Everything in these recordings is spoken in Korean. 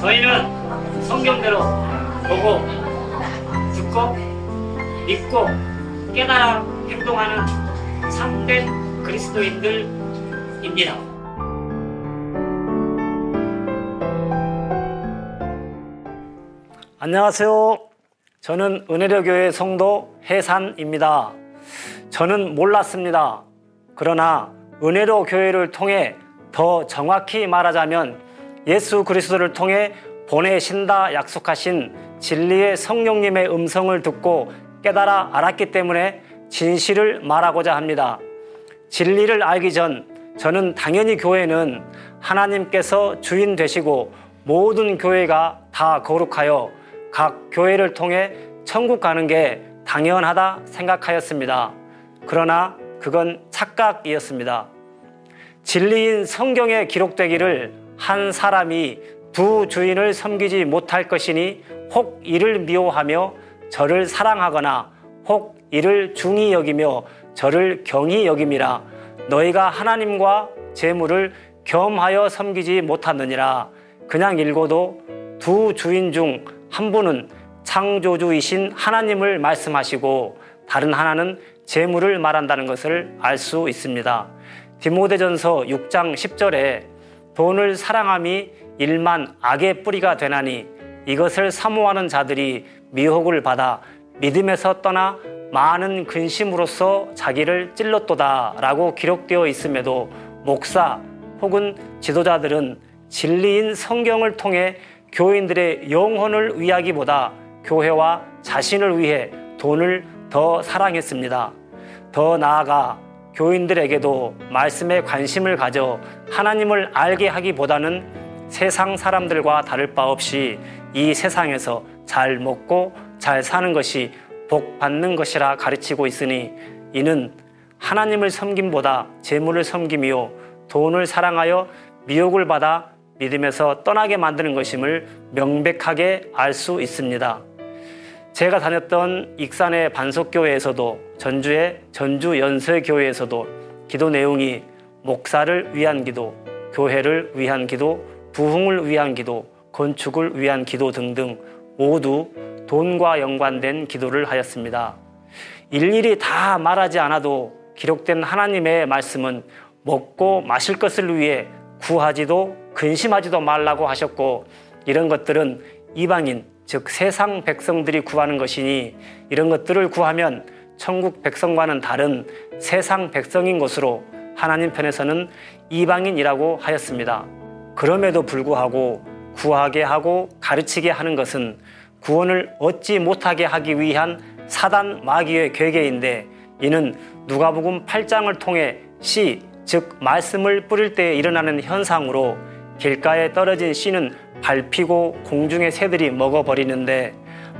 저희는 성경대로 보고 듣고 믿고 깨달아 행동하는 참된 그리스도인들입니다. 안녕하세요. 저는 은혜로교회 성도 해산입니다. 저는 몰랐습니다. 그러나 은혜로 교회를 통해 더 정확히 말하자면 예수 그리스도를 통해 보내신다 약속하신 진리의 성령님의 음성을 듣고 깨달아 알았기 때문에 진실을 말하고자 합니다. 진리를 알기 전 저는 당연히 교회는 하나님께서 주인 되시고 모든 교회가 다 거룩하여 각 교회를 통해 천국 가는 게 당연하다 생각하였습니다. 그러나 그건 착각이었습니다. 진리인 성경에 기록되기를 한 사람이 두 주인을 섬기지 못할 것이니 혹 이를 미워하며 저를 사랑하거나 혹 이를 중히 여기며 저를 경히 여김이라 너희가 하나님과 재물을 겸하여 섬기지 못하느니라 그냥 읽어도 두 주인 중 한 분은 창조주이신 하나님을 말씀하시고 다른 하나는 재물을 말한다는 것을 알 수 있습니다. 디모데전서 6장 10절에 돈을 사랑함이 일만 악의 뿌리가 되나니 이것을 사모하는 자들이 미혹을 받아 믿음에서 떠나 많은 근심으로써 자기를 찔렀도다 라고 기록되어 있음에도 목사 혹은 지도자들은 진리인 성경을 통해 교인들의 영혼을 위하기보다 교회와 자신을 위해 돈을 더 사랑했습니다. 더 나아가 교인들에게도 말씀에 관심을 가져 하나님을 알게 하기보다는 세상 사람들과 다를 바 없이 이 세상에서 잘 먹고 잘 사는 것이 복 받는 것이라 가르치고 있으니 이는 하나님을 섬김보다 재물을 섬김이요 돈을 사랑하여 미혹을 받아 믿음에서 떠나게 만드는 것임을 명백하게 알 수 있습니다. 제가 다녔던 익산의 반석교회에서도 전주의 전주 연세교회에서도 기도 내용이 목사를 위한 기도, 교회를 위한 기도, 부흥을 위한 기도, 건축을 위한 기도 등등 모두 돈과 연관된 기도를 하였습니다. 일일이 다 말하지 않아도 기록된 하나님의 말씀은 먹고 마실 것을 위해 구하지도 근심하지도 말라고 하셨고 이런 것들은 이방인 즉 세상 백성들이 구하는 것이니 이런 것들을 구하면 천국 백성과는 다른 세상 백성인 것으로 하나님 편에서는 이방인이라고 하였습니다. 그럼에도 불구하고 구하게 하고 가르치게 하는 것은 구원을 얻지 못하게 하기 위한 사단 마귀의 괴계인데 이는 누가복음 8장을 통해 씨, 즉 말씀을 뿌릴 때 일어나는 현상으로 길가에 떨어진 씨는 밟히고 공중의 새들이 먹어버리는데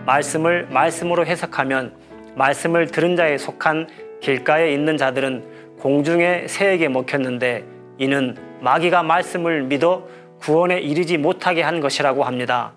말씀을 말씀으로 해석하면 말씀을 들은 자에 속한 길가에 있는 자들은 공중의 새에게 먹혔는데 이는 마귀가 말씀을 믿어 구원에 이르지 못하게 한 것이라고 합니다.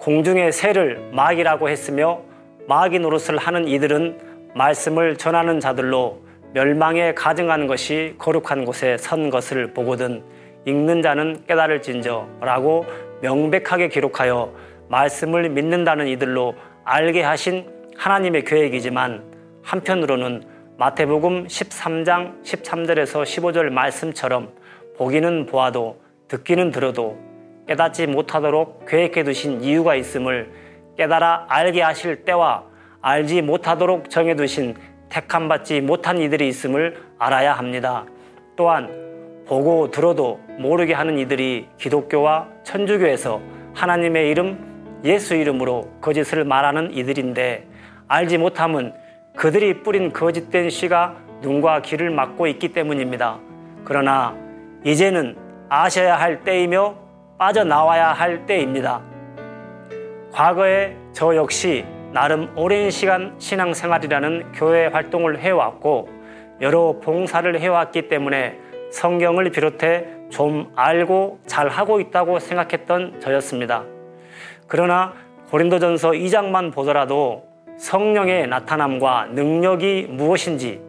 공중의 새를 마귀라고 했으며 마귀 노릇을 하는 이들은 말씀을 전하는 자들로 멸망에 가증한 것이 거룩한 곳에 선 것을 보거든 읽는 자는 깨달을진저라고 명백하게 기록하여 말씀을 믿는다는 이들로 알게 하신 하나님의 계획이지만 한편으로는 마태복음 13장 13절에서 15절 말씀처럼 보기는 보아도 듣기는 들어도 깨닫지 못하도록 계획해 두신 이유가 있음을 깨달아 알게 하실 때와 알지 못하도록 정해 두신 택함 받지 못한 이들이 있음을 알아야 합니다. 또한 보고 들어도 모르게 하는 이들이 기독교와 천주교에서 하나님의 이름, 예수 이름으로 거짓을 말하는 이들인데 알지 못함은 그들이 뿌린 거짓된 씨가 눈과 귀를 막고 있기 때문입니다. 그러나 이제는 아셔야 할 때이며 빠져나와야 할 때입니다. 과거에 저 역시 나름 오랜 시간 신앙생활이라는 교회 활동을 해왔고 여러 봉사를 해왔기 때문에 성경을 비롯해 좀 알고 잘 하고 있다고 생각했던 저였습니다. 그러나 고린도전서 2장만 보더라도 성령의 나타남과 능력이 무엇인지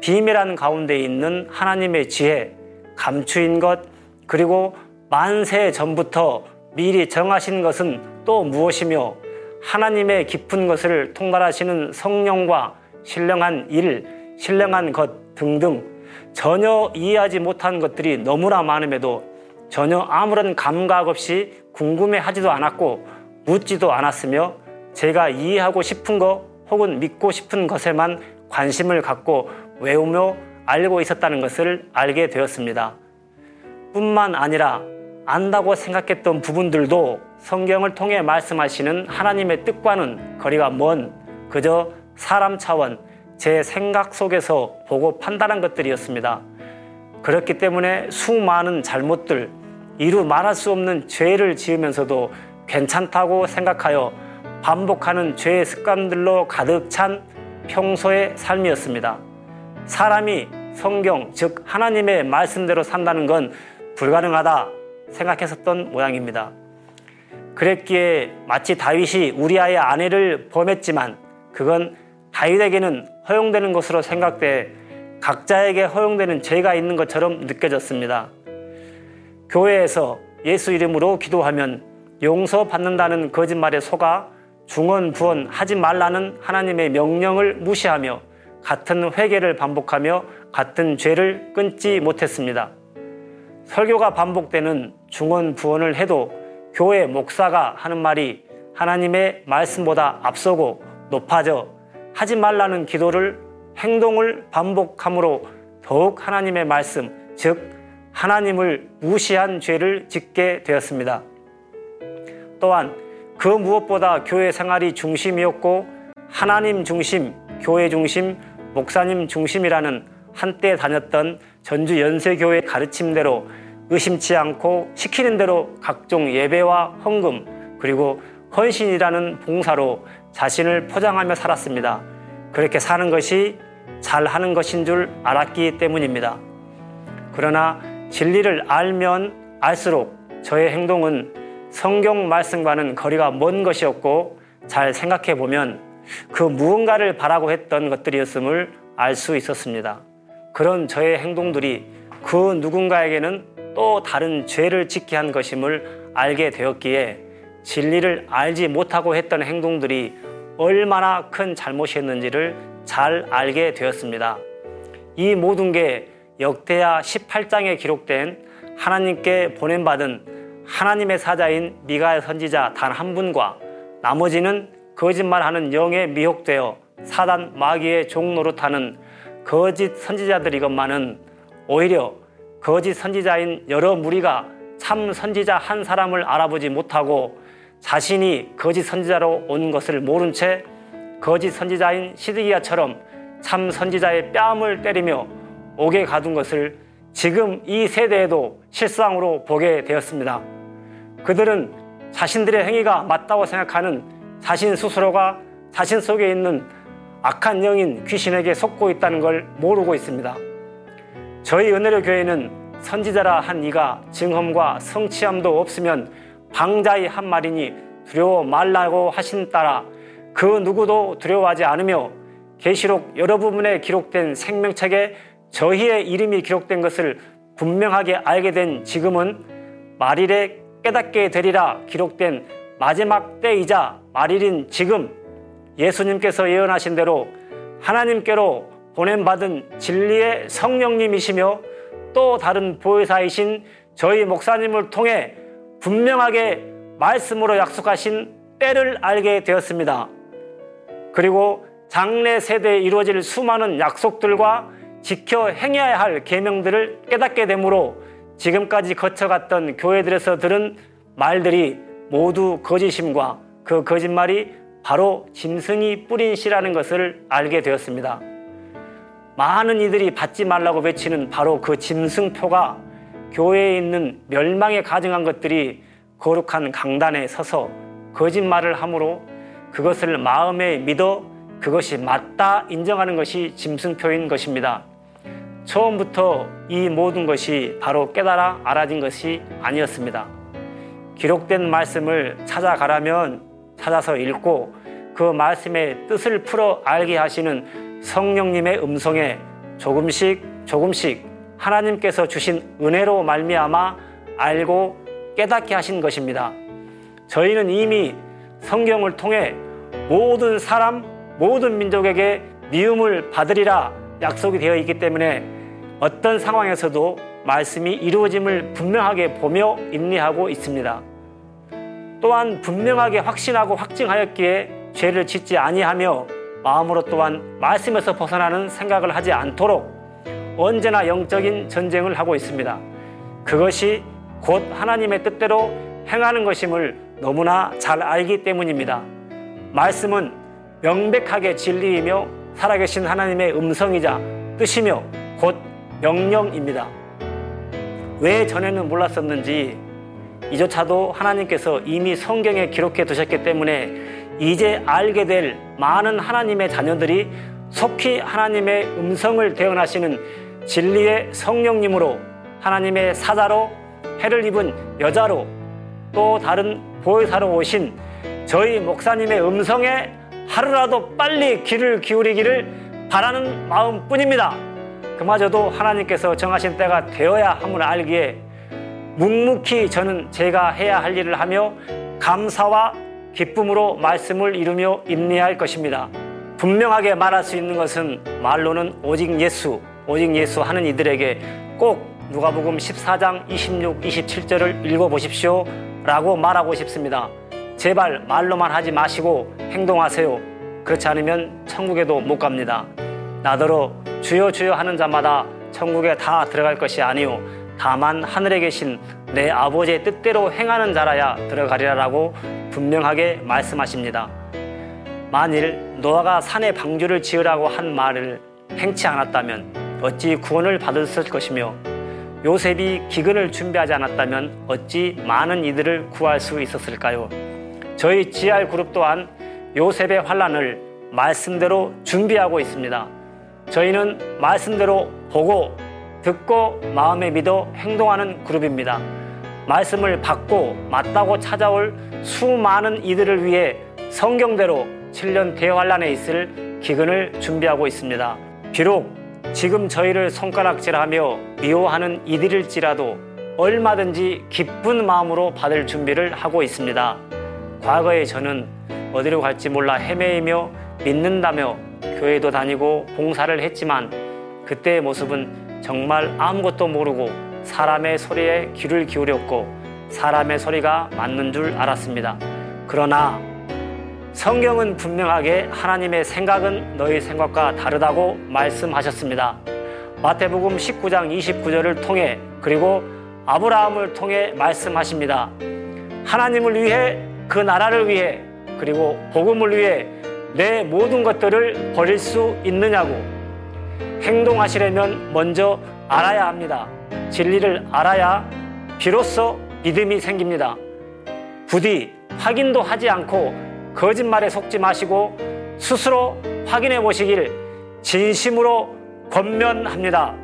비밀한 가운데 있는 하나님의 지혜, 감추인 것, 그리고 만세 전부터 미리 정하신 것은 또 무엇이며 하나님의 깊은 것을 통달하시는 성령과 신령한 일, 신령한 것 등등 전혀 이해하지 못한 것들이 너무나 많음에도 전혀 아무런 감각 없이 궁금해 하지도 않았고 묻지도 않았으며 제가 이해하고 싶은 것 혹은 믿고 싶은 것에만 관심을 갖고 외우며 알고 있었다는 것을 알게 되었습니다. 뿐만 아니라 안다고 생각했던 부분들도 성경을 통해 말씀하시는 하나님의 뜻과는 거리가 먼 그저 사람 차원, 제 생각 속에서 보고 판단한 것들이었습니다. 그렇기 때문에 수많은 잘못들, 이루 말할 수 없는 죄를 지으면서도 괜찮다고 생각하여 반복하는 죄의 습관들로 가득 찬 평소의 삶이었습니다. 사람이 성경, 즉 하나님의 말씀대로 산다는 건 불가능하다 생각했었던 모양입니다. 그랬기에 마치 다윗이 우리아의 아내를 범했지만 그건 다윗에게는 허용되는 것으로 생각돼 각자에게 허용되는 죄가 있는 것처럼 느껴졌습니다. 교회에서 예수 이름으로 기도하면 용서받는다는 거짓말에 속아 중언 부언 하지 말라는 하나님의 명령을 무시하며 같은 회개를 반복하며 같은 죄를 끊지 못했습니다. 설교가 반복되는 중언 부언을 해도 교회 목사가 하는 말이 하나님의 말씀보다 앞서고 높아져 하지 말라는 기도를 행동을 반복함으로 더욱 하나님의 말씀, 즉 하나님을 무시한 죄를 짓게 되었습니다. 또한 그 무엇보다 교회 생활이 중심이었고 하나님 중심, 교회 중심, 목사님 중심이라는 한때 다녔던 전주 연세교회 가르침대로 의심치 않고 시키는 대로 각종 예배와 헌금 그리고 헌신이라는 봉사로 자신을 포장하며 살았습니다. 그렇게 사는 것이 잘 하는 것인 줄 알았기 때문입니다. 그러나 진리를 알면 알수록 저의 행동은 성경 말씀과는 거리가 먼 것이었고 잘 생각해 보면 그 무언가를 바라고 했던 것들이었음을 알 수 있었습니다. 그런 저의 행동들이 그 누군가에게는 또 다른 죄를 짓게 한 것임을 알게 되었기에 진리를 알지 못하고 했던 행동들이 얼마나 큰 잘못이었는지를 잘 알게 되었습니다. 이 모든 게 역대하 18장에 기록된 하나님께 보낸받은 하나님의 사자인 미가의 선지자 단 한 분과 나머지는 거짓말하는 영에 미혹되어 사단 마귀의 종 노릇하는 거짓 선지자들이건만은 오히려 거짓 선지자인 여러 무리가 참 선지자 한 사람을 알아보지 못하고 자신이 거짓 선지자로 온 것을 모른 채 거짓 선지자인 시드기야처럼 참 선지자의 뺨을 때리며 옥에 가둔 것을 지금 이 세대에도 실상으로 보게 되었습니다. 그들은 자신들의 행위가 맞다고 생각하는 자신 스스로가 자신 속에 있는 악한 영인 귀신에게 속고 있다는 걸 모르고 있습니다. 저희 은혜로 교회는 선지자라 한 이가 증험과 성취함도 없으면 방자의 한 말이니 두려워 말라고 하신 따라 그 누구도 두려워하지 않으며 계시록 여러 부분에 기록된 생명책에 저희의 이름이 기록된 것을 분명하게 알게 된 지금은 말일에 깨닫게 되리라 기록된 마지막 때이자 말일인 지금 예수님께서 예언하신 대로 하나님께로 보냄받은 진리의 성령님이시며 또 다른 보혜사이신 저희 목사님을 통해 분명하게 말씀으로 약속하신 때를 알게 되었습니다. 그리고 장래 세대에 이루어질 수많은 약속들과 지켜 행해야 할 계명들을 깨닫게 되므로 지금까지 거쳐갔던 교회들에서 들은 말들이 모두 거짓임과 그 거짓말이 바로 짐승이 뿌린 씨라는 것을 알게 되었습니다. 많은 이들이 받지 말라고 외치는 바로 그 짐승표가 교회에 있는 멸망에 가증한 것들이 거룩한 강단에 서서 거짓말을 함으로 그것을 마음에 믿어 그것이 맞다 인정하는 것이 짐승표인 것입니다. 처음부터 이 모든 것이 바로 깨달아 알아진 것이 아니었습니다. 기록된 말씀을 찾아가라면 찾아서 읽고 그 말씀의 뜻을 풀어 알게 하시는 성령님의 음성에 조금씩 조금씩 하나님께서 주신 은혜로 말미암아 알고 깨닫게 하신 것입니다. 저희는 이미 성경을 통해 모든 사람, 모든 민족에게 미움을 받으리라 약속이 되어 있기 때문에 어떤 상황에서도 말씀이 이루어짐을 분명하게 보며 인리하고 있습니다. 또한 분명하게 확신하고 확증하였기에 죄를 짓지 아니하며 마음으로 또한 말씀에서 벗어나는 생각을 하지 않도록 언제나 영적인 전쟁을 하고 있습니다. 그것이 곧 하나님의 뜻대로 행하는 것임을 너무나 잘 알기 때문입니다. 말씀은 명백하게 진리이며 살아계신 하나님의 음성이자 뜻이며 곧 명령입니다. 왜 전에는 몰랐었는지 이조차도 하나님께서 이미 성경에 기록해 두셨기 때문에 이제 알게 될 많은 하나님의 자녀들이 속히 하나님의 음성을 대언하시는 진리의 성령님으로 하나님의 사자로 해를 입은 여자로 또 다른 보혜사로 오신 저희 목사님의 음성에 하루라도 빨리 귀를 기울이기를 바라는 마음뿐입니다. 그마저도 하나님께서 정하신 때가 되어야 함을 알기에 묵묵히 저는 제가 해야 할 일을 하며 감사와 기쁨으로 말씀을 이루며 임리할 것입니다. 분명하게 말할 수 있는 것은 말로는 오직 예수, 오직 예수 하는 이들에게 꼭 누가복음 14장 26, 27절을 읽어보십시오 라고 말하고 싶습니다. 제발 말로만 하지 마시고 행동하세요. 그렇지 않으면 천국에도 못 갑니다. 나더러 주여 주여 하는 자마다 천국에 다 들어갈 것이 아니요 다만 하늘에 계신 내 아버지의 뜻대로 행하는 자라야 들어가리라라고 분명하게 말씀하십니다. 만일 노아가 산에 방주를 지으라고 한 말을 행치 않았다면 어찌 구원을 받았을 것이며 요셉이 기근을 준비하지 않았다면 어찌 많은 이들을 구할 수 있었을까요? 저희 GR 그룹 또한 요셉의 환란을 말씀대로 준비하고 있습니다. 저희는 말씀대로 보고 듣고 마음에 믿어 행동하는 그룹입니다. 말씀을 받고 맞다고 찾아올 수많은 이들을 위해 성경대로 7년 대환란에 있을 기근을 준비하고 있습니다. 비록 지금 저희를 손가락질하며 미워하는 이들일지라도 얼마든지 기쁜 마음으로 받을 준비를 하고 있습니다. 과거에 저는 어디로 갈지 몰라 헤매이며 믿는다며 교회도 다니고 봉사를 했지만 그때의 모습은 정말 아무것도 모르고 사람의 소리에 귀를 기울였고 사람의 소리가 맞는 줄 알았습니다. 그러나 성경은 분명하게 하나님의 생각은 너희 생각과 다르다고 말씀하셨습니다. 마태복음 19장 29절을 통해 그리고 아브라함을 통해 말씀하십니다. 하나님을 위해 그 나라를 위해 그리고 복음을 위해 내 모든 것들을 버릴 수 있느냐고 행동하시려면 먼저 알아야 합니다. 진리를 알아야 비로소 믿음이 생깁니다. 부디 확인도 하지 않고 거짓말에 속지 마시고 스스로 확인해 보시길 진심으로 권면합니다.